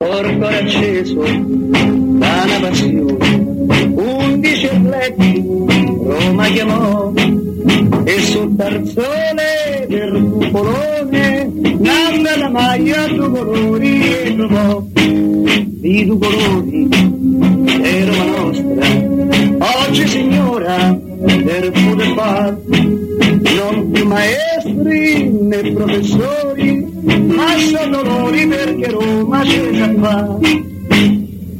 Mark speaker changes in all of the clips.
Speaker 1: Porto acceso da una passione, undici atleti Roma chiamò e sul tarzone del cupolone nanda la maglia due colori e trovò. Di due colori è Roma nostra oggi signora per poter far non più maestri né professori sono dolori perché Roma c'è già fa.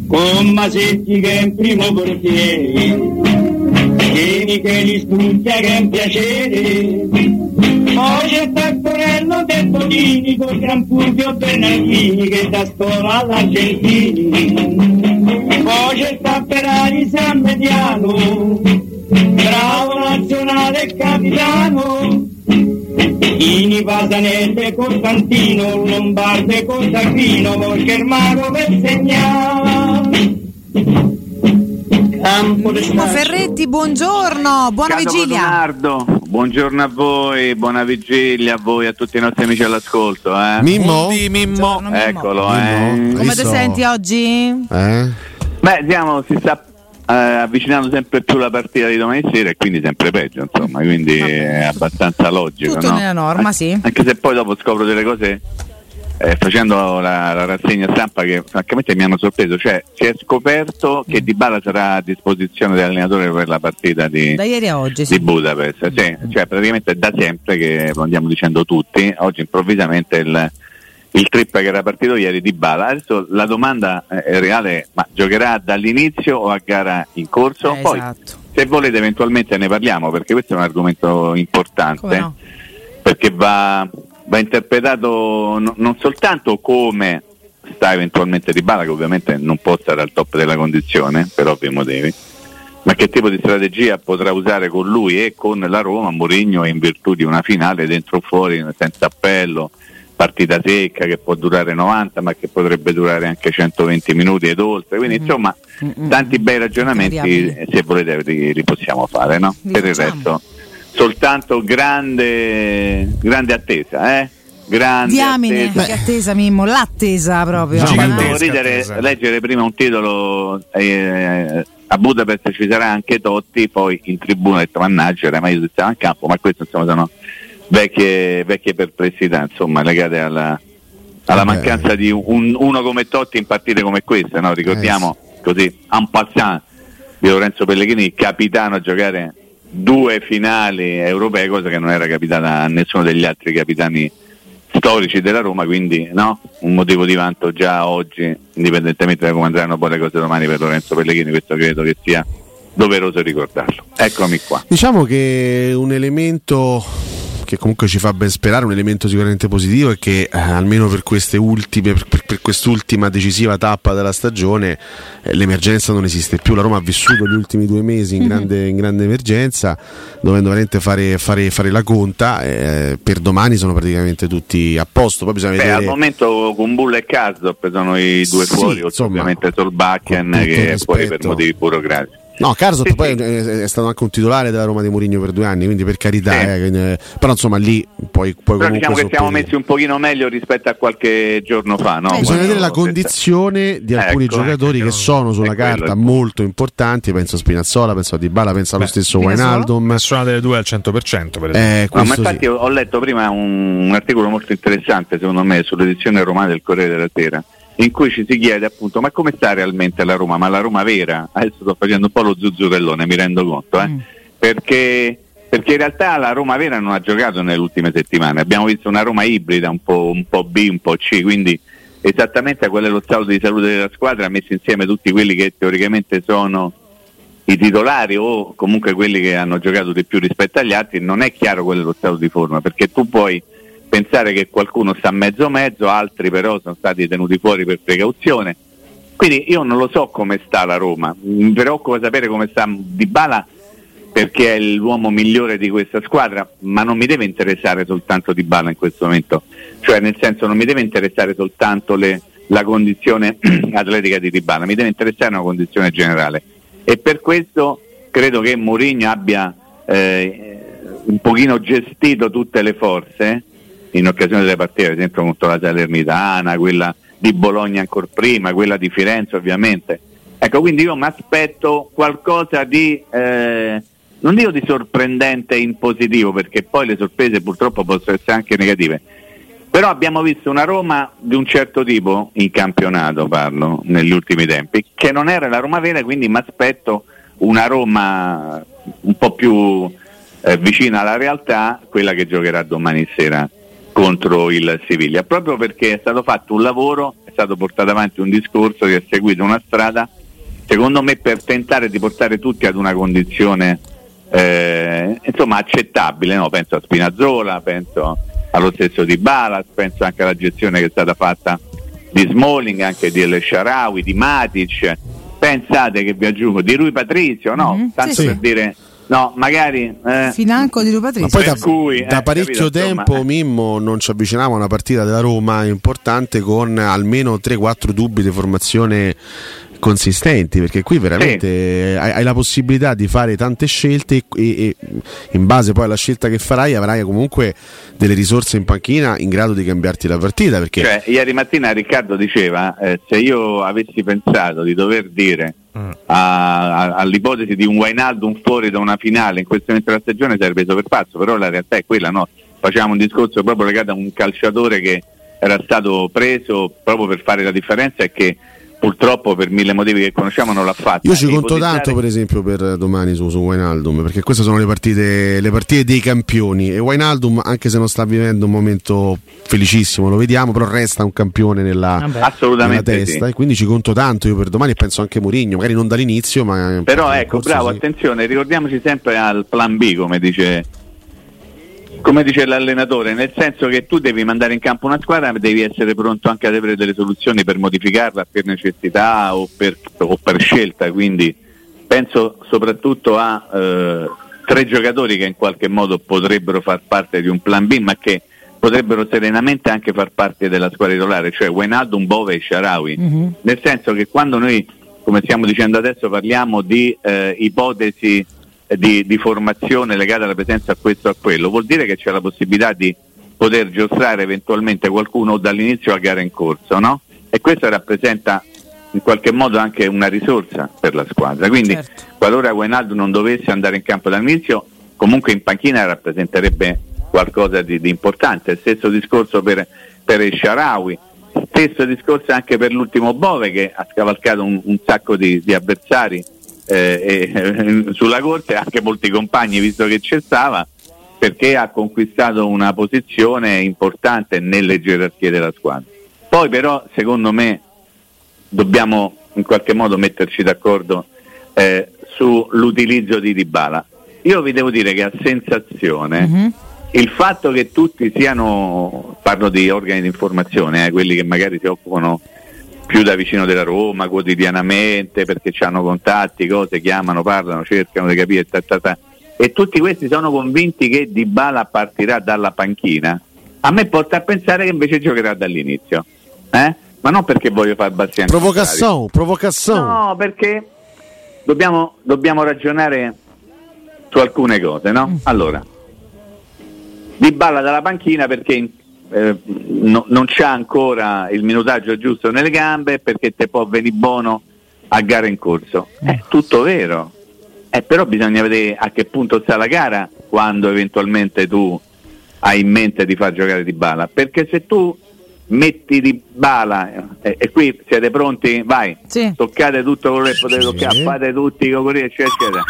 Speaker 1: Con Masetti che è in primo portiere Vieni che li studia che è un piacere. Poi c'è Taccorello del Tonini con Gran Fulvio Bernardini che da scuola all'Argentini. Poi c'è Tapperari San Mediano bravo nazionale capitano Ini Pasanese Costantino Lombarde Costantino Volchermano de
Speaker 2: Mimmo Ferretti, buongiorno, buona
Speaker 3: Caro
Speaker 2: vigilia.
Speaker 3: Leonardo, buongiorno a voi, buona vigilia a voi, a tutti i nostri amici all'ascolto. Eh.
Speaker 4: Mimmo?
Speaker 2: Buongiorno, Mimmo.
Speaker 3: Eccolo,
Speaker 4: Mimmo?
Speaker 3: eh.
Speaker 2: Come ti senti oggi?
Speaker 4: Eh?
Speaker 3: Beh, diciamo, si sta eh, avvicinando sempre più la partita di domani sera e quindi sempre peggio, insomma, quindi è abbastanza logico.
Speaker 2: Tutto
Speaker 3: no?
Speaker 2: nella norma, sì.
Speaker 3: Anche se poi dopo scopro delle cose eh, facendo la, la rassegna stampa che francamente mi hanno sorpreso, cioè si è scoperto che Di Bala sarà a disposizione dell'allenatore per la partita di,
Speaker 2: Da ieri a oggi,
Speaker 3: di
Speaker 2: sì.
Speaker 3: Budapest, sì, cioè praticamente è da sempre che lo andiamo dicendo tutti, oggi improvvisamente il, il trip che era partito ieri di Bala. Adesso la domanda eh, è reale, ma giocherà dall'inizio o a gara in corso?
Speaker 2: Eh,
Speaker 3: Poi
Speaker 2: esatto.
Speaker 3: se volete eventualmente ne parliamo perché questo è un argomento importante,
Speaker 2: no?
Speaker 3: perché va, va interpretato no- non soltanto come sta eventualmente di Bala, che ovviamente non può stare al top della condizione per ovvi motivi, ma che tipo di strategia potrà usare con lui e con la Roma Mourinho in virtù di una finale dentro o fuori senza appello, partita secca che può durare 90 ma che potrebbe durare anche 120 minuti ed oltre, quindi insomma
Speaker 2: Mm-mm.
Speaker 3: tanti bei ragionamenti se volete li, li possiamo fare, no? Per il
Speaker 2: facciamo.
Speaker 3: resto soltanto grande, grande attesa, eh? Grande
Speaker 2: Diamine,
Speaker 3: attesa.
Speaker 2: che attesa Mimmo, l'attesa proprio.
Speaker 3: No, ha
Speaker 4: Gigantesca
Speaker 3: fatto ridere
Speaker 4: attesa.
Speaker 3: leggere prima un titolo eh, a Budapest ci sarà anche Totti, poi in tribuna ho detto mannaggia era meglio se stava in campo, ma queste insomma sono vecchie, vecchie perplessità insomma legate alla, alla
Speaker 4: Eh.
Speaker 3: mancanza di un- uno come Totti in partite come queste, no? ricordiamo così en passant di Lorenzo Pellegrini, capitano a giocare due finali europee, cosa che non era capitata a nessuno degli altri capitani storici della Roma, quindi no? un motivo di vanto già oggi, indipendentemente da come andranno poi le cose domani per Lorenzo Pellegrini, questo credo che sia doveroso ricordarlo. Eccomi qua.
Speaker 4: Diciamo che un elemento che comunque ci fa ben sperare, un elemento sicuramente positivo è che eh, almeno per queste ultime, per, per- quest'ultima decisiva tappa della stagione eh, l'emergenza non esiste più. La Roma ha vissuto gli ultimi due mesi in grande, in grande emergenza, dovendo veramente fare, fare- fare la conta. eh, per domani sono praticamente tutti a posto. Poi bisogna
Speaker 3: Beh,
Speaker 4: vedere.
Speaker 3: al momento con Bulla e Karsdorp sono i due
Speaker 4: Sì,
Speaker 3: fuori,
Speaker 4: insomma,
Speaker 3: ovviamente Solbakken che è fuori per motivi burocratici.
Speaker 4: No, Carzot
Speaker 3: Sì,
Speaker 4: poi
Speaker 3: sì.
Speaker 4: è, stato anche un titolare della Roma di Mourinho per due anni, quindi per carità,
Speaker 3: Sì.
Speaker 4: eh, eh, però insomma lì poi, poi
Speaker 3: Però
Speaker 4: comunque
Speaker 3: diciamo che siamo
Speaker 4: sopperire.
Speaker 3: messi un pochino meglio rispetto a qualche giorno fa, no?
Speaker 2: Eh,
Speaker 4: Bisogna vedere la condizione di alcuni
Speaker 3: Ecco,
Speaker 4: giocatori che sono sulla
Speaker 3: è quello
Speaker 4: carta
Speaker 3: il-
Speaker 4: molto importanti, penso a Spinazzola, penso a Dybala, penso allo
Speaker 5: Beh,
Speaker 4: stesso? Wijnaldum.
Speaker 5: Nessuna delle due al 100% per esempio.
Speaker 4: Eh,
Speaker 3: No, ma infatti
Speaker 4: sì.
Speaker 3: ho, ho letto prima un, un articolo molto interessante secondo me sull'edizione romana del Corriere della Sera in cui ci si chiede appunto ma come sta realmente la Roma, ma la Roma vera? Adesso sto facendo un po' lo zuzzurellone, mi rendo conto, eh?
Speaker 2: Mm.
Speaker 3: perché, perché in realtà la Roma vera non ha giocato nelle ultime settimane, abbiamo visto una Roma ibrida, un po', un po' B, un po' C, quindi esattamente quello è lo stato di salute della squadra, messi insieme tutti quelli che teoricamente sono i titolari o comunque quelli che hanno giocato di più rispetto agli altri, non è chiaro quello è lo stato di forma, perché tu puoi pensare che qualcuno sta mezzo mezzo, altri però sono stati tenuti fuori per precauzione. Quindi io non lo so come sta la Roma, mi preoccupa sapere come sta Dybala perché è l'uomo migliore di questa squadra, ma non mi deve interessare soltanto Dybala in questo momento, cioè nel senso non mi deve interessare soltanto le- la condizione atletica di Dybala, mi deve interessare una condizione generale e per questo credo che Mourinho abbia eh, un pochino gestito tutte le forze in occasione delle partite, ad esempio contro la Salernitana, quella di Bologna ancora prima, quella di Firenze ovviamente. Ecco, quindi io mi aspetto qualcosa di, eh, non dico di sorprendente in positivo, perché poi le sorprese purtroppo possono essere anche negative, però abbiamo visto una Roma di un certo tipo in campionato, parlo, negli ultimi tempi, che non era la Roma vera, quindi mi aspetto una Roma un po' più eh, vicina alla realtà, quella che giocherà domani sera contro il Siviglia, proprio perché è stato fatto un lavoro, è stato portato avanti un discorso che ha seguito una strada, secondo me per tentare di portare tutti ad una condizione eh, insomma accettabile, no? penso a Spinazzola, penso allo stesso Di Balas, penso anche alla gestione che è stata fatta di Smalling, anche di El Sharawi, di Matic, pensate che vi aggiungo di Rui Patrizio, no?
Speaker 2: Mhm,
Speaker 3: Tanto
Speaker 2: sì,
Speaker 3: per
Speaker 2: sì.
Speaker 3: dire no, magari eh,
Speaker 2: Financo di Lu
Speaker 4: Ma poi da,
Speaker 3: cui,
Speaker 4: da
Speaker 3: eh,
Speaker 4: parecchio
Speaker 3: capito, insomma,
Speaker 4: tempo,
Speaker 3: eh.
Speaker 4: Mimmo, non ci avviciniamo a una partita della Roma importante con almeno 3-4 dubbi di formazione consistenti perché qui veramente hai, hai la possibilità di fare tante scelte e, e in base poi alla scelta che farai avrai comunque delle risorse in panchina in grado di cambiarti la partita perché
Speaker 3: Cioè, ieri mattina Riccardo diceva eh, se io avessi pensato di dover dire
Speaker 5: Mm.
Speaker 3: a- a- all'ipotesi di un Wijnaldum fuori da una finale in questo momento della stagione sarebbe preso per pazzo, però la realtà è quella, no? Facciamo un discorso proprio legato a un calciatore che era stato preso proprio per fare la differenza e che purtroppo per mille motivi che conosciamo non l'ha fatto.
Speaker 4: io ci
Speaker 3: E
Speaker 4: conto
Speaker 3: ipotizzare-
Speaker 4: tanto per esempio per domani su, su Wijnaldum perché queste sono le partite, le partite dei campioni e Wijnaldum anche se non sta vivendo un momento felicissimo lo vediamo però resta un campione nella,
Speaker 2: Vabbè.
Speaker 4: nella testa
Speaker 3: sì.
Speaker 4: e quindi ci conto tanto io per domani e penso anche Mourinho magari non dall'inizio ma
Speaker 3: Però
Speaker 4: nel
Speaker 3: ecco,
Speaker 4: corso
Speaker 3: bravo,
Speaker 4: sì.
Speaker 3: attenzione, ricordiamoci sempre al plan B, come dice, come dice l'allenatore, nel senso che tu devi mandare in campo una squadra, ma devi essere pronto anche ad avere delle soluzioni per modificarla per necessità o per, o per scelta. Quindi penso soprattutto a eh, tre giocatori che in qualche modo potrebbero far parte di un plan B, ma che potrebbero serenamente anche far parte della squadra titolare, cioè Wijnaldum, Bove e Sharawi.
Speaker 2: Mhm.
Speaker 3: Nel senso che quando noi, come stiamo dicendo adesso, parliamo di eh, ipotesi di, di formazione legate alla presenza a questo o a quello, vuol dire che c'è la possibilità di poter giostrare eventualmente qualcuno dall'inizio a gara in corso, no? E questo rappresenta in qualche modo anche una risorsa per la squadra. Quindi
Speaker 2: Certo.
Speaker 3: qualora Guainaldo non dovesse andare in campo dall'inizio, comunque in panchina rappresenterebbe qualcosa di, di importante. Stesso discorso per, per il Sharawi, stesso discorso anche per l'ultimo Bove che ha scavalcato un, un sacco di, di avversari eh, e, sulla corte, anche molti compagni visto che c'è stava, perché ha conquistato una posizione importante nelle gerarchie della squadra. Poi però secondo me dobbiamo in qualche modo metterci d'accordo eh, sull'utilizzo di Dybala. Io vi devo dire che a sensazione
Speaker 2: Mhm.
Speaker 3: il fatto che tutti siano, parlo di organi di informazione, eh, quelli che magari si occupano più da vicino della Roma quotidianamente perché hanno contatti, cose, chiamano, parlano, cercano di capire, ta, ta, ta, e tutti questi sono convinti che Dybala partirà dalla panchina, a me porta a pensare che invece giocherà dall'inizio. Eh? Ma non perché voglio far bassi anche
Speaker 4: Provocazione, provocazione.
Speaker 3: No, perché dobbiamo, dobbiamo ragionare su alcune cose, no? Allora, Di balla dalla panchina perché eh, no- non c'ha ancora il minutaggio giusto nelle gambe perché te può venire buono a gara in corso. È tutto vero. Eh, però bisogna vedere a che punto sta la gara quando eventualmente tu hai in mente di far giocare di bala. Perché se tu metti di bala eh, e qui siete pronti, vai,
Speaker 2: Sì.
Speaker 3: toccate tutto quello che potete
Speaker 4: Sì.
Speaker 3: toccare, fate tutti i cocori, eccetera, eccetera.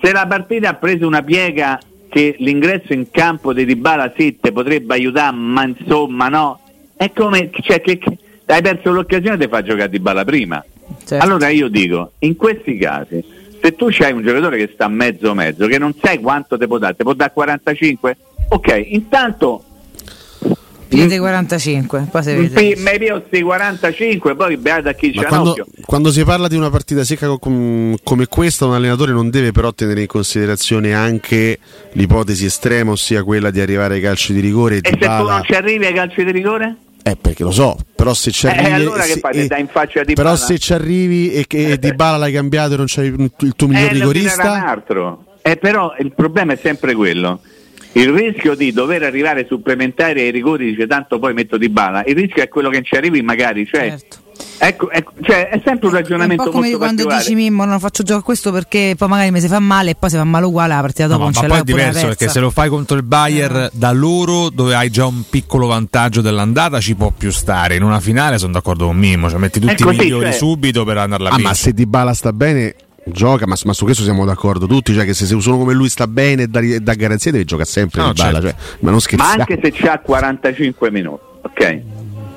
Speaker 3: Se la partita ha preso una piega che l'ingresso in campo di Dybala sì te potrebbe aiutare, ma insomma no, è come cioè, che, che- hai perso l'occasione di far giocare Dybala prima.
Speaker 2: Certo.
Speaker 3: Allora io dico, in questi casi, se tu c'hai un giocatore che sta mezzo mezzo, che non sai quanto te può dare, te può dare 45? Ok, intanto
Speaker 2: Piede 45, poi si vede.
Speaker 3: mi mi pio sti 45, poi beata chi c'ha
Speaker 4: quando, quando si parla di una partita secca co- com- come questa, un allenatore non deve però tenere in considerazione anche l'ipotesi estrema, ossia quella di arrivare ai calci di rigore. E
Speaker 3: E se tu
Speaker 4: Dybala-
Speaker 3: non ci arrivi ai calci di rigore?
Speaker 4: Eh, perché lo so, però se ci
Speaker 3: Eh,
Speaker 4: arrivi.
Speaker 3: allora che
Speaker 4: se- eh? Però se ci arrivi e che
Speaker 3: Eh,
Speaker 4: Di Bala l'hai cambiato e non c'hai il tuo miglior
Speaker 3: Eh,
Speaker 4: rigorista.
Speaker 3: altro. Eh, però il problema è sempre quello. Il rischio di dover arrivare supplementari ai rigori dice tanto poi metto di bala, il rischio è quello che non ci arrivi magari, cioè
Speaker 2: Certo.
Speaker 3: Ecco, ecco, cioè, è sempre un
Speaker 2: È
Speaker 3: ragionamento
Speaker 2: un po' come
Speaker 3: molto
Speaker 2: quando dici Mimmo non faccio gioco a questo perché poi magari mi si fa male e poi si fa male uguale la partita dopo
Speaker 5: No,
Speaker 2: non
Speaker 5: ma
Speaker 2: ce
Speaker 5: poi
Speaker 2: l'hai
Speaker 5: è diverso perché se lo fai contro il Bayern da loro dove hai già un piccolo vantaggio dell'andata ci può più stare. In una finale sono d'accordo con Mimmo, cioè metti tutti
Speaker 3: È così,
Speaker 5: i migliori
Speaker 3: cioè-
Speaker 5: subito per andarla a
Speaker 4: Ah, ma se Di Bala sta bene, gioca, ma, ma su questo siamo d'accordo tutti. Cioè, che se uno come lui sta bene e dà, dà garanzia, deve giocare sempre
Speaker 5: No,
Speaker 4: Di Bala.
Speaker 5: certo.
Speaker 4: Cioè, ma non
Speaker 3: Ma
Speaker 4: scherzare.
Speaker 3: anche se c'ha 45 minuti, ok?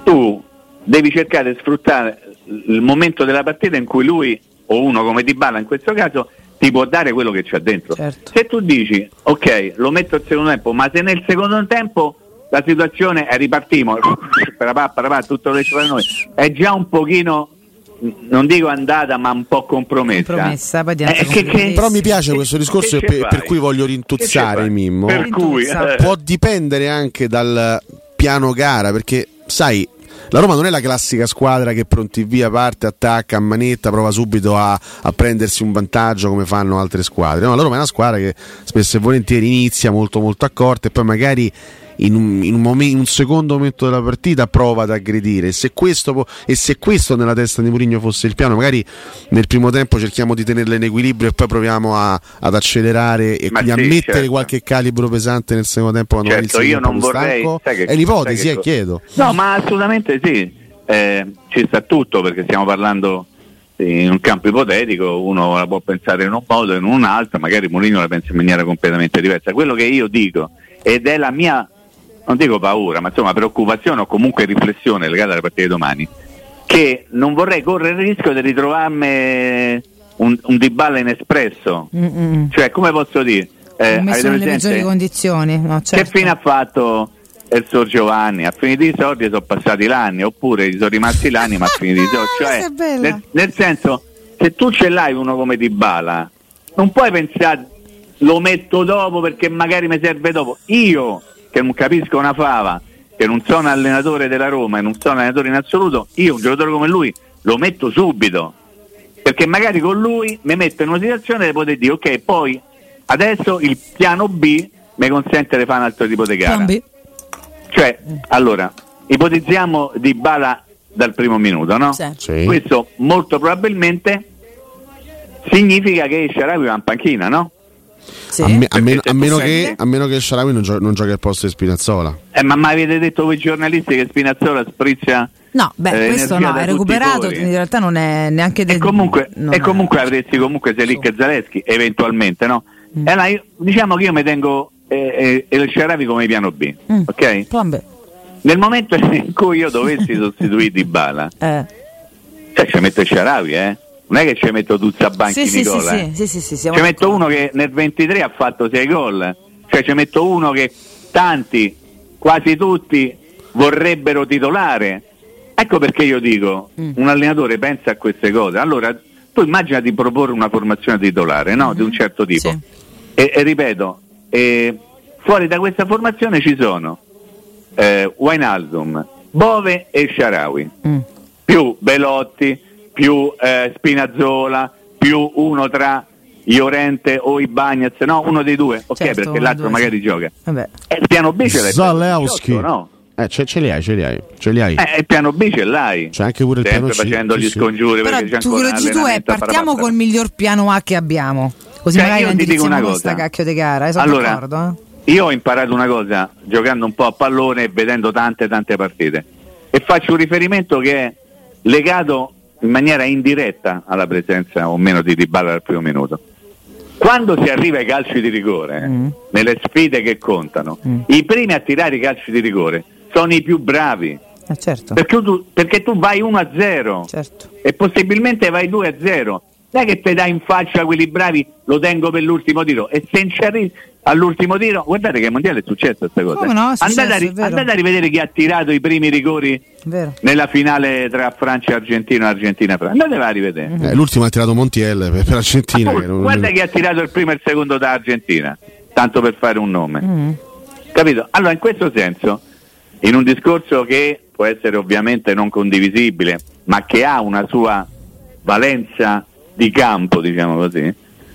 Speaker 3: Tu devi cercare di sfruttare il momento della partita in cui lui, o uno come Di Bala in questo caso, ti può dare quello che c'ha dentro.
Speaker 2: Certo.
Speaker 3: Se tu dici, ok, lo metto al secondo tempo, ma se nel secondo tempo la situazione è ripartimo, parapà, parapà, tutto quello che ci fa noi, è già un pochino, non dico andata, ma un po' compromessa.
Speaker 2: Compromessa, poi
Speaker 3: Eh, che- che-.
Speaker 4: Però mi piace
Speaker 3: Che-
Speaker 4: questo discorso
Speaker 3: che
Speaker 4: e per, per cui voglio rintuzzare? Mimmo.
Speaker 3: Per cui eh,
Speaker 4: Può dipendere anche dal piano gara, perché sai. La Roma non è la classica squadra che pronti via parte, attacca a manetta, prova subito a, a prendersi un vantaggio come fanno altre squadre. No, la Roma è una squadra che spesso e volentieri inizia molto molto accorta e poi magari in un, in un momen- in un secondo momento della partita prova ad aggredire. E se questo, può- e se questo nella testa di Mourinho fosse il piano, magari nel primo tempo cerchiamo di tenerla in equilibrio e poi proviamo a- ad accelerare e
Speaker 3: Ma
Speaker 4: quindi
Speaker 3: sì,
Speaker 4: a mettere
Speaker 3: certo.
Speaker 4: qualche calibro pesante nel secondo tempo quando
Speaker 3: Certo,
Speaker 4: il
Speaker 3: io non vorrei- che-
Speaker 4: è l'ipotesi, eh, chiedo.
Speaker 3: No, ma assolutamente sì, Eh, ci sta tutto perché stiamo parlando in un campo ipotetico, uno la può pensare in un modo e in un altro, magari Mourinho la pensa in maniera completamente diversa. Quello che io dico, ed è la mia, non dico paura, ma insomma preoccupazione o comunque riflessione legata alla partita di domani, che non vorrei correre il rischio di ritrovarmi un, un Dybala inespresso.
Speaker 2: Mm-mm.
Speaker 3: Cioè, come posso dire? Eh,
Speaker 2: messo nelle peggiori condizioni. No, certo.
Speaker 3: che fine ha fatto il Sor Giovanni? Ha finito i soldi e sono passati l'anni, oppure gli sono rimasti l'anni ma ha finito i soldi. Cioè, nel, nel senso, se tu ce l'hai uno come Dybala, non puoi pensare lo metto dopo perché magari mi serve dopo. Io, che non capisco una fava, che non sono allenatore della Roma e non sono allenatore in assoluto, io un giocatore come lui lo metto subito. Perché magari con lui mi metto in una situazione di poter dire ok, poi adesso il piano B mi consente di fare un altro tipo di gara.
Speaker 2: Plan B.
Speaker 3: Cioè, allora, ipotizziamo di Bala dal primo minuto, no?
Speaker 2: Sì.
Speaker 4: Sì.
Speaker 3: Questo molto probabilmente significa che Sharawi va in panchina, no?
Speaker 2: Sì.
Speaker 4: A, me- a meno, a meno che, a meno che Sharawi non, gio- non giochi al posto di Spinazzola.
Speaker 3: Eh, ma mi avete detto voi giornalisti che Spinazzola sprizza
Speaker 2: No, beh,
Speaker 3: eh,
Speaker 2: questo no, è recuperato, in realtà non è neanche
Speaker 3: E
Speaker 2: del-
Speaker 3: comunque,
Speaker 2: non
Speaker 3: e
Speaker 2: è-
Speaker 3: comunque avresti comunque Selic e Zaleschi, eventualmente, no?
Speaker 2: Mm.
Speaker 3: E allora io- diciamo che io mi tengo eh, eh, il Sharawi come piano B,
Speaker 2: Mm.
Speaker 3: ok?
Speaker 2: Plan B.
Speaker 3: Nel momento in cui io dovessi sostituire Di Bala,
Speaker 2: Eh.
Speaker 3: cioè ci metto il Sharawi, eh? Non è che ci metto Duzzabanchi
Speaker 2: Sì, sì, sì,
Speaker 3: Nicola, eh.
Speaker 2: sì, sì, sì, sì,
Speaker 3: Ci metto uno che nel 23 ha fatto 6 gol, cioè ci metto uno che tanti, quasi tutti, vorrebbero titolare. Ecco perché io dico,
Speaker 2: Mm.
Speaker 3: un allenatore pensa a queste cose. Allora, tu immagina di proporre una formazione titolare, no? Di un certo tipo.
Speaker 2: Mm-hmm. Sì.
Speaker 3: E, e ripeto, eh, fuori da questa formazione ci sono eh, Wijnaldum, Bove e Sharawi
Speaker 2: Mm.
Speaker 3: più Belotti, più eh, Spinazzola, più uno tra Iorente o Ibagnez, no, uno dei due, ok,
Speaker 2: Certo,
Speaker 3: perché l'altro
Speaker 2: due,
Speaker 3: magari
Speaker 2: sì.
Speaker 3: gioca.
Speaker 2: Vabbè.
Speaker 3: E il piano B ce l'hai.
Speaker 4: Zalewski.
Speaker 3: No?
Speaker 4: Eh, ce, ce li hai, ce li hai. Ce li hai.
Speaker 3: Eh, il piano B ce l'hai.
Speaker 4: C'è anche pure il
Speaker 3: Sempre
Speaker 4: piano C.
Speaker 3: facendo
Speaker 4: Sì,
Speaker 3: gli
Speaker 4: sì.
Speaker 3: scongiuri
Speaker 2: Però
Speaker 3: perché c'è
Speaker 2: tu quello è partiamo col miglior piano A che abbiamo. Così
Speaker 3: Cioè,
Speaker 2: magari
Speaker 3: io ti dico una cosa.
Speaker 2: cacchio di gara, eh,
Speaker 3: Allora,
Speaker 2: d'accordo. eh.
Speaker 3: Io ho imparato una cosa giocando un po' a pallone e vedendo tante tante partite e faccio un riferimento che è legato in maniera indiretta alla presenza o meno di Dybala al primo minuto. Quando si arriva ai calci di rigore,
Speaker 2: Mm.
Speaker 3: nelle sfide che contano,
Speaker 2: Mm.
Speaker 3: i primi a tirare i calci di rigore sono i più bravi,
Speaker 2: Eh, certo,
Speaker 3: perché tu, perché tu vai 1-0
Speaker 2: certo.
Speaker 3: e possibilmente vai 2-0. Non è che ti dai in faccia quelli bravi, lo tengo per l'ultimo tiro. E se non ci arrivi all'ultimo tiro, guardate che mondiale è successa questa cosa.
Speaker 2: Come no, è successo,
Speaker 3: andate, a, andate a rivedere chi ha tirato i primi rigori
Speaker 2: Vero.
Speaker 3: nella finale tra Francia e Argentina, Argentina Francia. Andatela a rivedere.
Speaker 4: Eh, l'ultimo ha tirato Montiel per, per Argentina. Che non-
Speaker 3: guarda chi ha tirato il primo e il secondo da Argentina, tanto per fare un nome.
Speaker 2: Mm.
Speaker 3: Capito? Allora, in questo senso, in un discorso che può essere ovviamente non condivisibile, ma che ha una sua valenza di campo, diciamo così,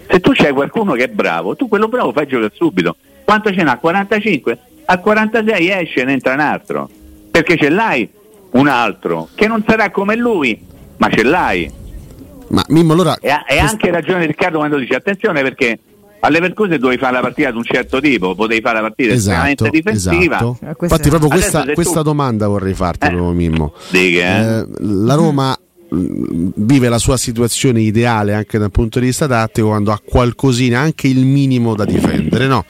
Speaker 3: se tu c'hai qualcuno che è bravo, tu quello bravo fai giocare subito. Quanto ce n'ha? 45? A 46 esce e ne entra un altro. Perché ce l'hai un altro che non sarà come lui, ma ce l'hai.
Speaker 4: Ma Mimmo, allora.
Speaker 3: E ha e anche ragione Riccardo quando dice attenzione perché alle Percose dovevi fare la partita di un certo tipo, potevi fare la partita
Speaker 4: Esatto,
Speaker 3: estremamente difensiva.
Speaker 4: esatto.
Speaker 2: Questa
Speaker 4: Infatti, proprio questa,
Speaker 3: se tu-
Speaker 4: questa domanda vorrei farti,
Speaker 3: Eh.
Speaker 4: proprio Mimmo.
Speaker 3: Dica, eh?
Speaker 4: Eh, la Roma vive la sua situazione ideale anche dal punto di vista tattico quando ha qualcosina, anche il minimo da difendere, no?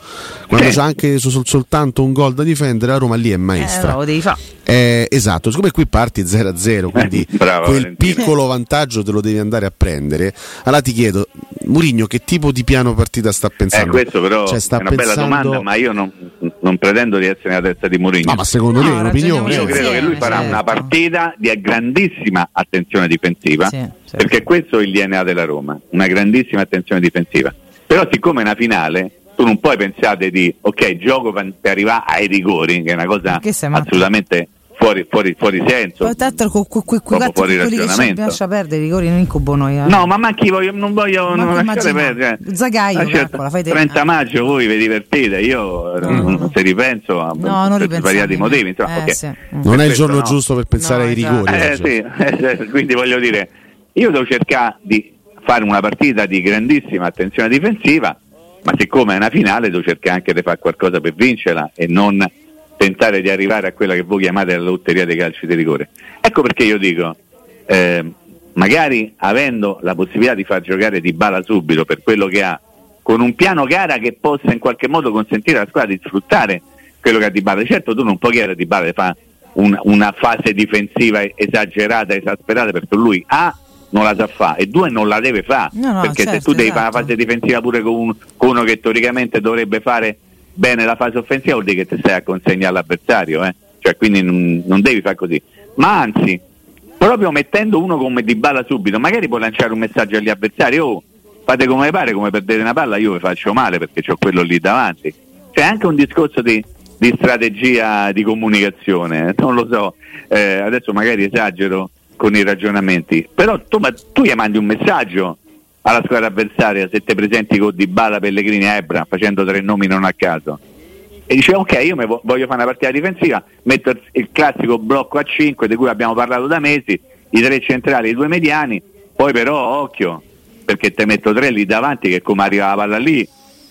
Speaker 4: Quando c'è anche sol- soltanto un gol da difendere, la Roma lì è
Speaker 2: Eh,
Speaker 4: maestra.
Speaker 2: no, lo devi fare.
Speaker 4: Eh, esatto, siccome qui parti 0-0, quindi
Speaker 3: Eh, bravo,
Speaker 4: quel
Speaker 3: Valentino.
Speaker 4: piccolo vantaggio te lo devi andare a prendere. Allora ti chiedo, Murigno, che tipo di piano partita sta
Speaker 3: Eh,
Speaker 4: pensando?
Speaker 3: questo però
Speaker 4: Cioè, sta
Speaker 3: è una bella
Speaker 4: pensando-
Speaker 3: domanda, ma io non, non pretendo di essere nella testa di Mourinho.
Speaker 4: No, ma secondo
Speaker 2: No,
Speaker 4: te è un'opinione?
Speaker 2: ragioniamo
Speaker 3: Io credo che lui farà
Speaker 2: certo.
Speaker 3: una partita di grandissima attenzione difensiva,
Speaker 2: Sì, certo.
Speaker 3: perché questo è il DNA della Roma, una grandissima attenzione difensiva. Però siccome è una finale, tu non puoi pensare di, ok, gioco per arrivare ai rigori, che è una cosa assolutamente fuori, fuori, fuori senso.
Speaker 2: Poi tanto con que- que-
Speaker 3: fuori
Speaker 2: quelli che ci lascia perdere i rigori non incubo noi. eh.
Speaker 3: No, ma manchi voglio, non voglio non lasciare perdere.
Speaker 2: Zagaio,
Speaker 3: Lascia-
Speaker 2: calcola, fai te.
Speaker 3: 30 maggio voi vi divertite, io
Speaker 2: No,
Speaker 3: mm,
Speaker 2: no.
Speaker 3: se ripenso a
Speaker 2: No, non
Speaker 3: per svariati motivi. Insomma,
Speaker 2: Eh,
Speaker 3: ok.
Speaker 2: sì. Mm.
Speaker 4: Non è il giorno
Speaker 3: no.
Speaker 4: giusto per pensare
Speaker 2: No,
Speaker 4: ai
Speaker 2: esatto.
Speaker 4: rigori.
Speaker 3: Eh, sì, eh, quindi voglio dire, io devo cercare di fare una partita di grandissima attenzione difensiva, ma siccome è una finale devo cercare anche di fare qualcosa per vincerla e non tentare di arrivare a quella che voi chiamate la lotteria dei calci di rigore. Ecco perché io dico, eh, magari avendo la possibilità di far giocare Di Bala subito per quello che ha, con un piano gara che possa in qualche modo consentire alla squadra di sfruttare quello che ha Di Bala. Certo tu non puoi chiedere a Di Bala di fare un- una fase difensiva esagerata, esasperata, perché lui A non la sa fare e due non la deve fare,
Speaker 2: No, no,
Speaker 3: perché se
Speaker 2: certo,
Speaker 3: tu devi fare
Speaker 2: esatto.
Speaker 3: una fase difensiva pure con, un- con uno che teoricamente dovrebbe fare bene la fase offensiva, vuol dire che ti stai a consegnare all'avversario, eh? cioè, quindi non, non devi fare così, ma anzi, proprio mettendo uno come Di Bala subito, magari puoi lanciare un messaggio agli avversari, oh, fate come pare, come perdete una palla, io vi faccio male perché ho quello lì davanti. C'è anche un discorso di, di strategia di comunicazione, eh, non lo so, eh, adesso magari esagero con i ragionamenti, però tu, ma, tu gli mandi un messaggio alla squadra avversaria se ti presenti con Di Bala, Pellegrini e Ebra facendo tre nomi non a caso e dice ok io voglio fare una partita difensiva metto il- classico blocco a 5 di cui abbiamo parlato da mesi i tre centrali e i due mediani poi però occhio perché te metto tre lì davanti che come arriva la palla lì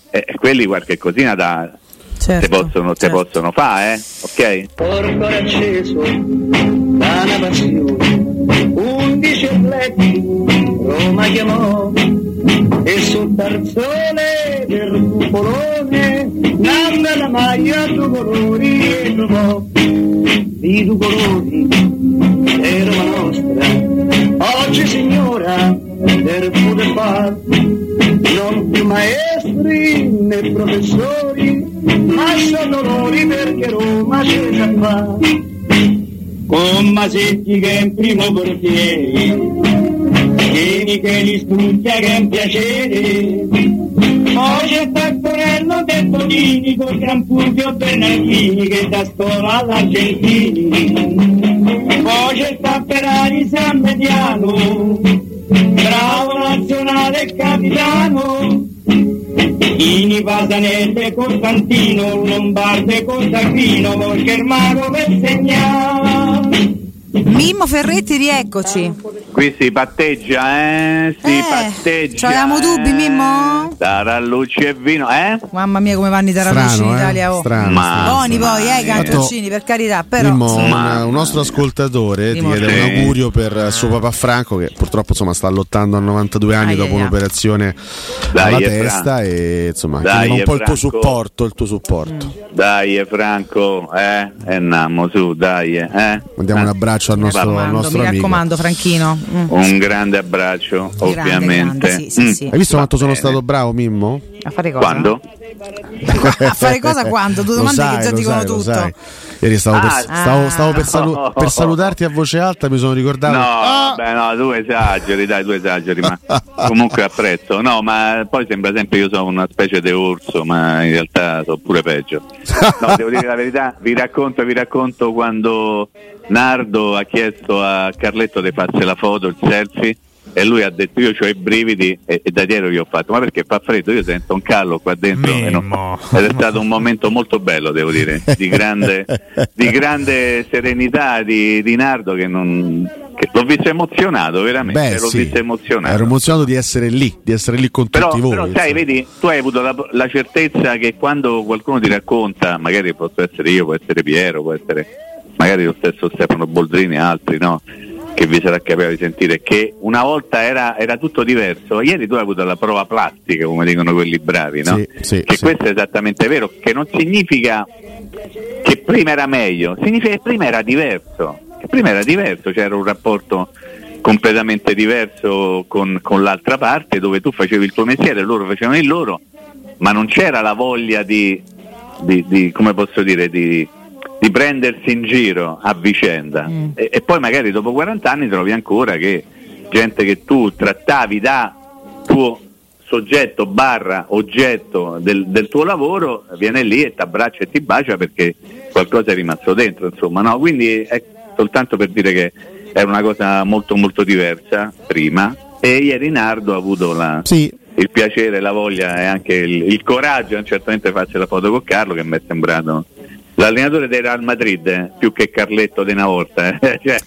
Speaker 3: e e quelli qualche cosina da,
Speaker 2: Certo,
Speaker 3: te possono, te
Speaker 2: certo.
Speaker 3: possono fare eh? ok?
Speaker 1: Porco acceso da una passione, atleti Roma chiamò e sul tarzone del cupolone nanda la maglia due colori e trovò. I due colori è Roma nostra. Oggi signora del poter far non più maestri né professori ma sono dolori perché Roma c'è già fa con Masetti che è in primo portiere Vieni che li studia che è un piacere. Poi c'è Taccorello del Tonini con Gran Fulvio Bernardini che da scuola all'Argentini. Poi c'è Tapperari San Mediano bravo nazionale capitano Ini Pasanelle Costantino Lombardo e Costagrino Volchermano per segnare
Speaker 2: Mimmo Ferretti, rieccoci.
Speaker 3: qui si patteggia eh? si
Speaker 2: Eh,
Speaker 3: patteggia
Speaker 2: c'avevamo dubbi,
Speaker 3: eh?
Speaker 2: Mimmo?
Speaker 3: Tarallucci e vino eh?
Speaker 2: Mamma mia come vanno i tarallucci
Speaker 4: Strano,
Speaker 2: in
Speaker 4: eh?
Speaker 2: Italia. Oh.
Speaker 4: Strano,
Speaker 3: Ma-
Speaker 4: strano.
Speaker 2: Buoni poi, eh, i
Speaker 3: Tanto-
Speaker 2: cantoncini, per carità, però...
Speaker 4: Mimmo, un,
Speaker 3: insomma-
Speaker 4: un nostro ascoltatore ti
Speaker 2: Mimmo.
Speaker 4: chiede un
Speaker 3: Sì.
Speaker 4: augurio per eh, suo papà Franco che purtroppo insomma, sta lottando a 92 anni
Speaker 2: Ai,
Speaker 4: dopo
Speaker 2: ai,
Speaker 4: un'operazione
Speaker 3: Dai,
Speaker 4: alla
Speaker 3: eh,
Speaker 4: testa e insomma
Speaker 3: Dai,
Speaker 4: chiediamo un
Speaker 3: eh,
Speaker 4: po' il tuo
Speaker 3: Franco.
Speaker 4: supporto, il tuo supporto.
Speaker 3: Dai, eh, Franco, eh? E andiamo su, dai, eh?
Speaker 4: Mandiamo
Speaker 3: Eh.
Speaker 4: un abbraccio al
Speaker 2: Mi
Speaker 4: nostro, al
Speaker 2: raccomando,
Speaker 4: nostro
Speaker 2: mi
Speaker 4: amico.
Speaker 2: raccomando, Franchino. Mm.
Speaker 3: Un grande abbraccio,
Speaker 2: Grande,
Speaker 3: ovviamente.
Speaker 2: grande, sì, sì,
Speaker 3: Mm.
Speaker 2: sì.
Speaker 4: Hai visto quanto sono
Speaker 3: bene.
Speaker 4: stato bravo Mimmo?
Speaker 2: A fare cosa?
Speaker 3: Quando?
Speaker 2: A fare cosa quando? Due domande
Speaker 4: sai,
Speaker 2: che già dicono
Speaker 4: sai, lo
Speaker 2: tutto.
Speaker 4: Ieri stavo, per,
Speaker 3: Ah,
Speaker 4: stavo- stavo per, salu-
Speaker 3: no.
Speaker 4: per salutarti a voce alta, mi sono ricordato.
Speaker 3: No,
Speaker 4: Ah!
Speaker 3: beh, no, tu esageri, dai, tu esageri, ma comunque apprezzo. No, ma poi sembra sempre io sono una specie di orso, ma in realtà sono pure peggio. No, devo dire la verità, vi racconto, vi racconto quando Nardo ha chiesto a Carletto di farsi la foto, il selfie, e lui ha detto io ho i brividi e, e, da dietro gli ho fatto. Ma perché fa freddo? Io sento un callo qua dentro non, ed è stato un momento molto bello devo dire di grande, di grande serenità di, di Nardo che non che l'ho visto emozionato veramente
Speaker 4: Beh,
Speaker 3: l'ho
Speaker 4: sì.
Speaker 3: visto emozionato.
Speaker 4: Ero emozionato di essere lì di essere lì con
Speaker 3: però,
Speaker 4: tutti voi
Speaker 3: però sai vedi tu hai avuto la, la, certezza che quando qualcuno ti racconta magari posso essere io può essere Piero può essere magari lo stesso Stefano Boldrini e altri no che vi sarà capitato di sentire che una volta era, era, tutto diverso. Ieri tu hai avuto la prova plastica, come dicono quelli bravi, no?
Speaker 4: Sì, sì,
Speaker 3: che
Speaker 4: sì.
Speaker 3: questo è esattamente vero, che non significa che prima era meglio, significa che prima era diverso, che prima era diverso, c'era un rapporto completamente diverso con, con l'altra parte dove tu facevi il tuo mestiere, loro facevano il loro, ma non c'era la voglia di, di, di come posso dire, di di prendersi in giro a vicenda mm. e, e, poi magari dopo 40 anni trovi ancora che gente che tu trattavi da tuo soggetto barra oggetto del, del tuo lavoro viene lì e ti abbraccia e ti bacia perché qualcosa è rimasto dentro insomma no? quindi è soltanto per dire che è una cosa molto molto diversa prima e ieri Nardo ha avuto la,
Speaker 4: sì.
Speaker 3: il piacere, la voglia e anche il, il coraggio certamente farsi la foto con Carlo che mi è sembrato l'allenatore del Real Madrid eh, più che Carletto di una volta eh. cioè,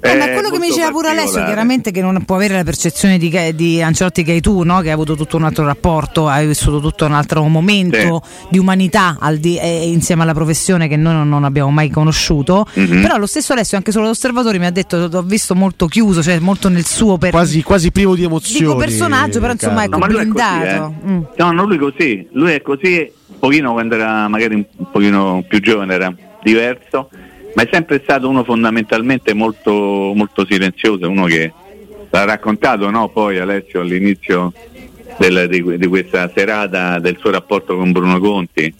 Speaker 2: eh, ma quello che mi diceva pure Alessio chiaramente che non può avere la percezione di, di Ancelotti che hai tu no? che hai avuto tutto un altro rapporto hai vissuto tutto un altro momento sì. di umanità di, eh, insieme alla professione che noi non, non abbiamo mai conosciuto mm-hmm. però lo stesso Alessio anche solo l'osservatore mi ha detto l'ho visto molto chiuso cioè molto nel suo per...
Speaker 4: quasi, quasi privo di emozioni
Speaker 2: dico personaggio però insomma ecco
Speaker 3: no,
Speaker 2: blindato
Speaker 3: così, eh. mm. no non lui così lui è così pochino quando era magari un pochino più giovane era diverso, ma è sempre stato uno fondamentalmente molto, molto silenzioso, uno che l'ha raccontato no? poi Alessio all'inizio del, di, di, questa serata del suo rapporto con Bruno Conti.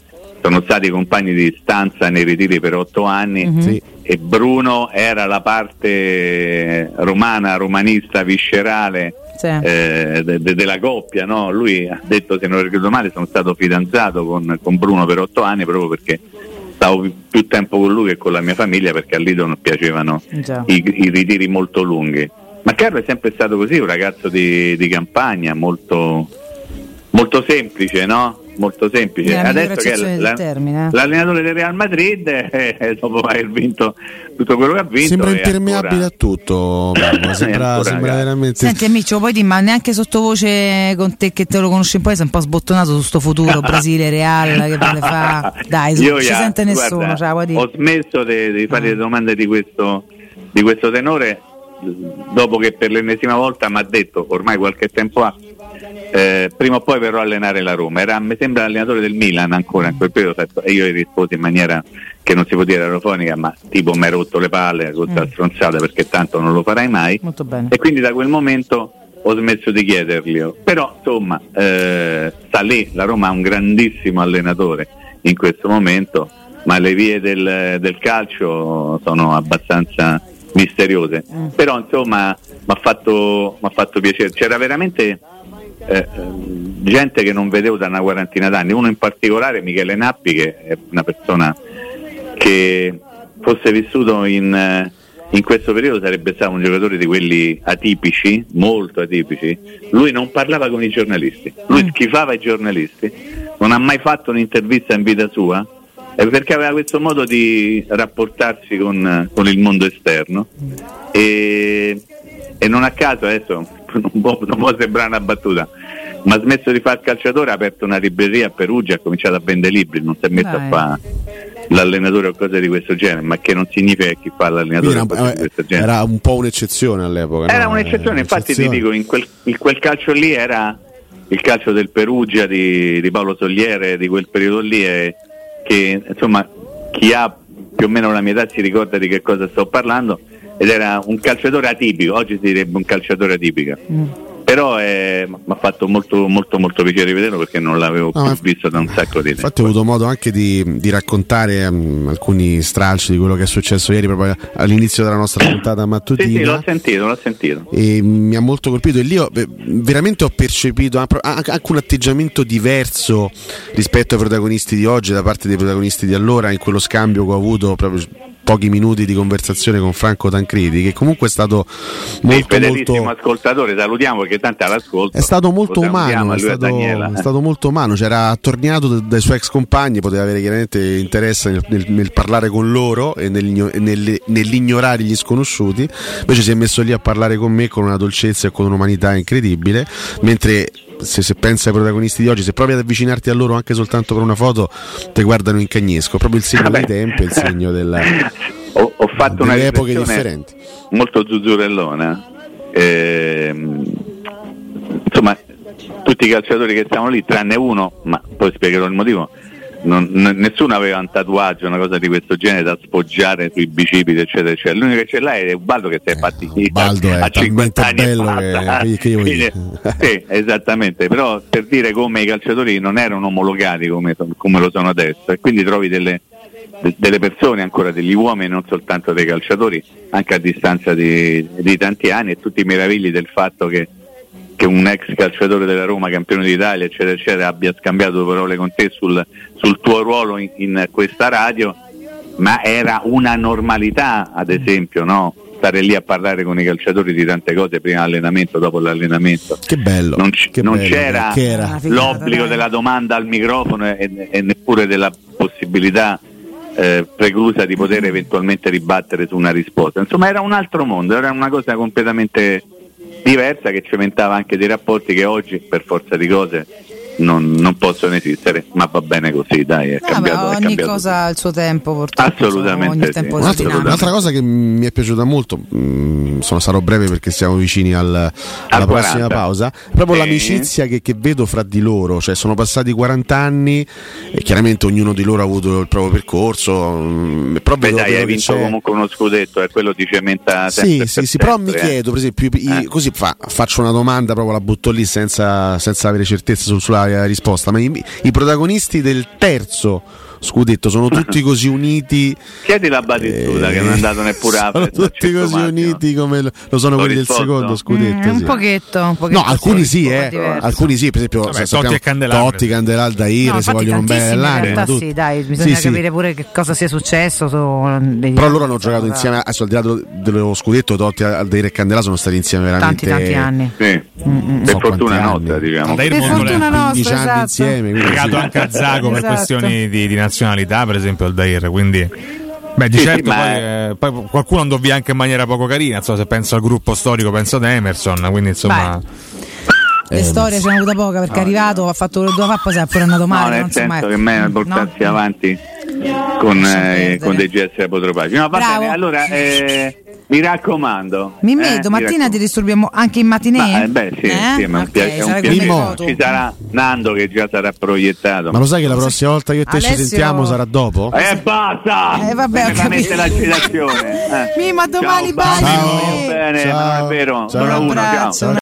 Speaker 3: Sono stati compagni di stanza nei ritiri per otto anni
Speaker 2: Mhm.
Speaker 4: Sì.
Speaker 3: e Bruno era la parte romana, romanista, viscerale
Speaker 2: Sì.
Speaker 3: eh, de- de- della coppia. No? Lui ha detto, se non ricordo male, sono stato fidanzato con, con Bruno per otto anni proprio perché stavo pi- più tempo con lui che con la mia famiglia perché a Lido non piacevano i, i ritiri molto lunghi. Ma Carlo è sempre stato così, un ragazzo di, di campagna, molto, molto semplice, no? Molto semplice. Adesso che
Speaker 2: termine, eh.
Speaker 3: l'allenatore del Real Madrid, eh, dopo aver vinto tutto quello che ha vinto,
Speaker 4: Sembra
Speaker 3: è
Speaker 4: impermeabile
Speaker 3: ancora-
Speaker 4: a tutto,
Speaker 3: È
Speaker 4: sembra,
Speaker 3: ancora,
Speaker 4: sembra veramente.
Speaker 2: Senti amico, poi di, ma neanche sottovoce con te che te lo conosci un po', sei un po' sbottonato su sto futuro, Brasile, Real, che vuole fa? Dai,
Speaker 3: Io
Speaker 2: non ci sente nessuno,
Speaker 3: guarda,
Speaker 2: cioè?
Speaker 3: Ho smesso di, di fare
Speaker 2: Ah.
Speaker 3: le domande di questo, di questo tenore dopo che per l'ennesima volta mi ha detto, ormai qualche tempo fa, eh, prima o poi verrò a allenare la Roma. Era, mi sembra allenatore del Milan ancora in quel periodo e io gli risposi in maniera che non si può dire aerofonica, ma tipo mi hai rotto le palle con questa
Speaker 2: Mm.
Speaker 3: stronzata perché tanto non lo farai mai. E quindi da quel momento ho smesso di chiederglielo. Però insomma, eh, sta lì, la Roma ha un grandissimo allenatore in questo momento, ma le vie del, del calcio sono abbastanza misteriose.
Speaker 2: Mm.
Speaker 3: Però insomma mi ha fatto, fatto piacere. C'era veramente eh, eh, gente che non vedevo da una quarantina d'anni, uno in particolare Michele Nappi che è una persona che fosse vissuto in, eh, in questo periodo sarebbe stato un giocatore di quelli atipici, molto atipici. Lui non parlava con i giornalisti, lui
Speaker 2: Mm.
Speaker 3: schifava i giornalisti, non ha mai fatto un'intervista in vita sua perché aveva questo modo di rapportarsi con, eh, con il mondo esterno e, e non a caso adesso non può, non può sembrare una battuta ma ha smesso di fare il calciatore ha aperto una libreria a Perugia ha cominciato a vendere libri non si è messo
Speaker 2: Dai.
Speaker 3: a fare l'allenatore o cose di questo genere ma che non significa che chi fa l'allenatore
Speaker 4: era,
Speaker 3: questo
Speaker 4: eh,
Speaker 3: genere
Speaker 4: era un po' un'eccezione all'epoca.
Speaker 3: era
Speaker 4: no?
Speaker 3: un'eccezione,
Speaker 4: Eh,
Speaker 3: infatti ti dico, in quel, in quel calcio lì era il calcio del Perugia di, di Paolo Sogliere, di quel periodo lì, e che insomma chi ha più o meno la mia età si ricorda di che cosa sto parlando, ed era un calciatore atipico, oggi si direbbe un calciatore atipico.
Speaker 2: Mm.
Speaker 3: Però eh, mi ha fatto molto molto molto piacere vederlo perché non l'avevo
Speaker 4: No,
Speaker 3: più visto da un sacco di tempo.
Speaker 4: Infatti ho avuto modo anche di, di raccontare mm, alcuni stralci di quello che è successo ieri proprio all'inizio della nostra puntata
Speaker 3: Sì,
Speaker 4: mattutina.
Speaker 3: sì, l'ho sentito, l'ho sentito.
Speaker 4: e mi ha molto colpito e lì ho, veramente ho percepito anche un atteggiamento diverso rispetto ai protagonisti di oggi da parte dei protagonisti di allora in quello scambio che ho avuto proprio pochi minuti di conversazione con Franco Tancredi, che comunque è stato molto, molto
Speaker 3: ascoltatore, salutiamo perché tanto all'ascolto.
Speaker 4: È stato molto umano, è stato, è stato, molto umano, c'era attorniato dai suoi ex compagni, poteva avere chiaramente interesse nel, nel, nel parlare con loro e nel, nell'ignorare gli sconosciuti, invece si è messo lì a parlare con me con una dolcezza e con un'umanità incredibile, mentre se, se pensi ai protagonisti di oggi, se provi ad avvicinarti a loro anche soltanto con una foto, ti guardano in cagnesco. Proprio il segno Vabbè. dei tempi, il segno della,
Speaker 3: ho, ho fatto
Speaker 4: delle una epoche differenti.
Speaker 3: Molto zuzzurellona. Eh, insomma, tutti i calciatori che stavano lì, tranne uno, ma poi spiegherò il motivo, non, nessuno aveva un tatuaggio, una cosa di questo genere da spoggiare sui bicipiti, eccetera, eccetera. L'unico che ce l'ha è Ubaldo che si è fatto
Speaker 4: eh, a, a 50 anni bello che, che
Speaker 3: Quindi, sì, esattamente, però per dire come i calciatori non erano omologati come, come lo sono adesso e quindi trovi delle, delle persone ancora, degli uomini, non soltanto dei calciatori, anche a distanza di, di tanti anni e tutti i meravigli del fatto che che un ex calciatore della Roma, campione d'Italia, eccetera, eccetera, abbia scambiato parole con te sul, sul tuo ruolo in, in, questa radio, ma era una normalità, ad esempio, no? stare lì a parlare con i calciatori di tante cose prima dell'allenamento, dopo l'allenamento.
Speaker 4: Che bello!
Speaker 3: Non, c-
Speaker 4: che
Speaker 3: non
Speaker 4: bello,
Speaker 3: c'era
Speaker 4: era.
Speaker 3: l'obbligo dai. della domanda al microfono e, e neppure della possibilità eh, preclusa di poter eventualmente ribattere su una risposta. Insomma, era un altro mondo, era una cosa completamente diversa che cementava anche dei rapporti che oggi per forza di cose non, non, possono esistere, ma va bene così, dai, è
Speaker 2: no,
Speaker 3: cambiato.
Speaker 2: ogni
Speaker 3: è cambiato
Speaker 2: cosa ha il suo tempo, purtroppo.
Speaker 3: Assolutamente. Sì.
Speaker 4: Un'altra, un'altra, cosa che mi è piaciuta molto, mh, mm, sono, sarò breve perché siamo vicini al, alla al prossima pausa, proprio sì. l'amicizia che, che, vedo fra di loro, cioè sono passati 40 anni e chiaramente ognuno di loro ha avuto il proprio percorso. Mh,
Speaker 3: mm, però Beh, dai, hai vinto c'è... comunque uno scudetto e quello di cementa
Speaker 4: Sì, sì, sì, però mi chiedo, per esempio, eh. così fa, faccio una domanda, proprio la butto lì senza, senza avere certezza sulla risposta, ma i, i protagonisti del terzo scudetto sono tutti così uniti.
Speaker 3: Chiedi la battitura eh, che non è andato neppure a
Speaker 4: sono tutti così uniti come lo sono quelli del secondo scudetto
Speaker 2: mm,
Speaker 4: sì.
Speaker 2: un, pochetto, un pochetto
Speaker 4: no alcuni sì eh, alcuni sì per esempio Vabbè,
Speaker 5: Totti e Candelabra
Speaker 4: Totti Candelabra Aldair no, se vogliono bene
Speaker 2: nell'anima sì dai bisogna sì, capire pure che cosa sia successo
Speaker 4: però loro hanno giocato insieme adesso al di là dello scudetto Totti Aldair e Candelabra sono stati insieme veramente
Speaker 2: tanti tanti anni.
Speaker 3: Sì. Mm, per fortuna nostra diciamo.
Speaker 2: Per fortuna nostra esatto.
Speaker 4: insieme
Speaker 5: legato anche a Zago per esatto. questioni di nazionalità per esempio Aldair quindi Beh, di sì, certo, sì, poi, eh, poi, qualcuno andò via anche in maniera poco carina. Insomma, se penso al gruppo storico, penso ad Emerson. Quindi, insomma.
Speaker 2: Le eh, storie ce n'è avuta poca perché è arrivato, ha fatto due pappa, si è pure andato male.
Speaker 3: No, nel senso mai... che me portarsi no? avanti con, eh, con dei gesti apotropatici. No, va
Speaker 2: Bravo.
Speaker 3: bene, allora. Eh, mi raccomando.
Speaker 2: Mi metto,
Speaker 3: eh,
Speaker 2: mattina ti disturbiamo anche in mattinée?
Speaker 3: Eh, beh, sì,
Speaker 2: eh?
Speaker 3: sì ma okay, è un piacere. Ci sarà Nando che già sarà proiettato.
Speaker 4: Ma lo sai che la prossima volta che te Alessio... ci sentiamo sarà dopo?
Speaker 3: Eh, basta!
Speaker 2: Eh, vabbè, capito.
Speaker 3: la citazione.
Speaker 2: Eh. Mi, ma domani
Speaker 3: ciao, baci. Ciao. Bene, ciao. ma non è vero. Ciao. Sono uno, ciao.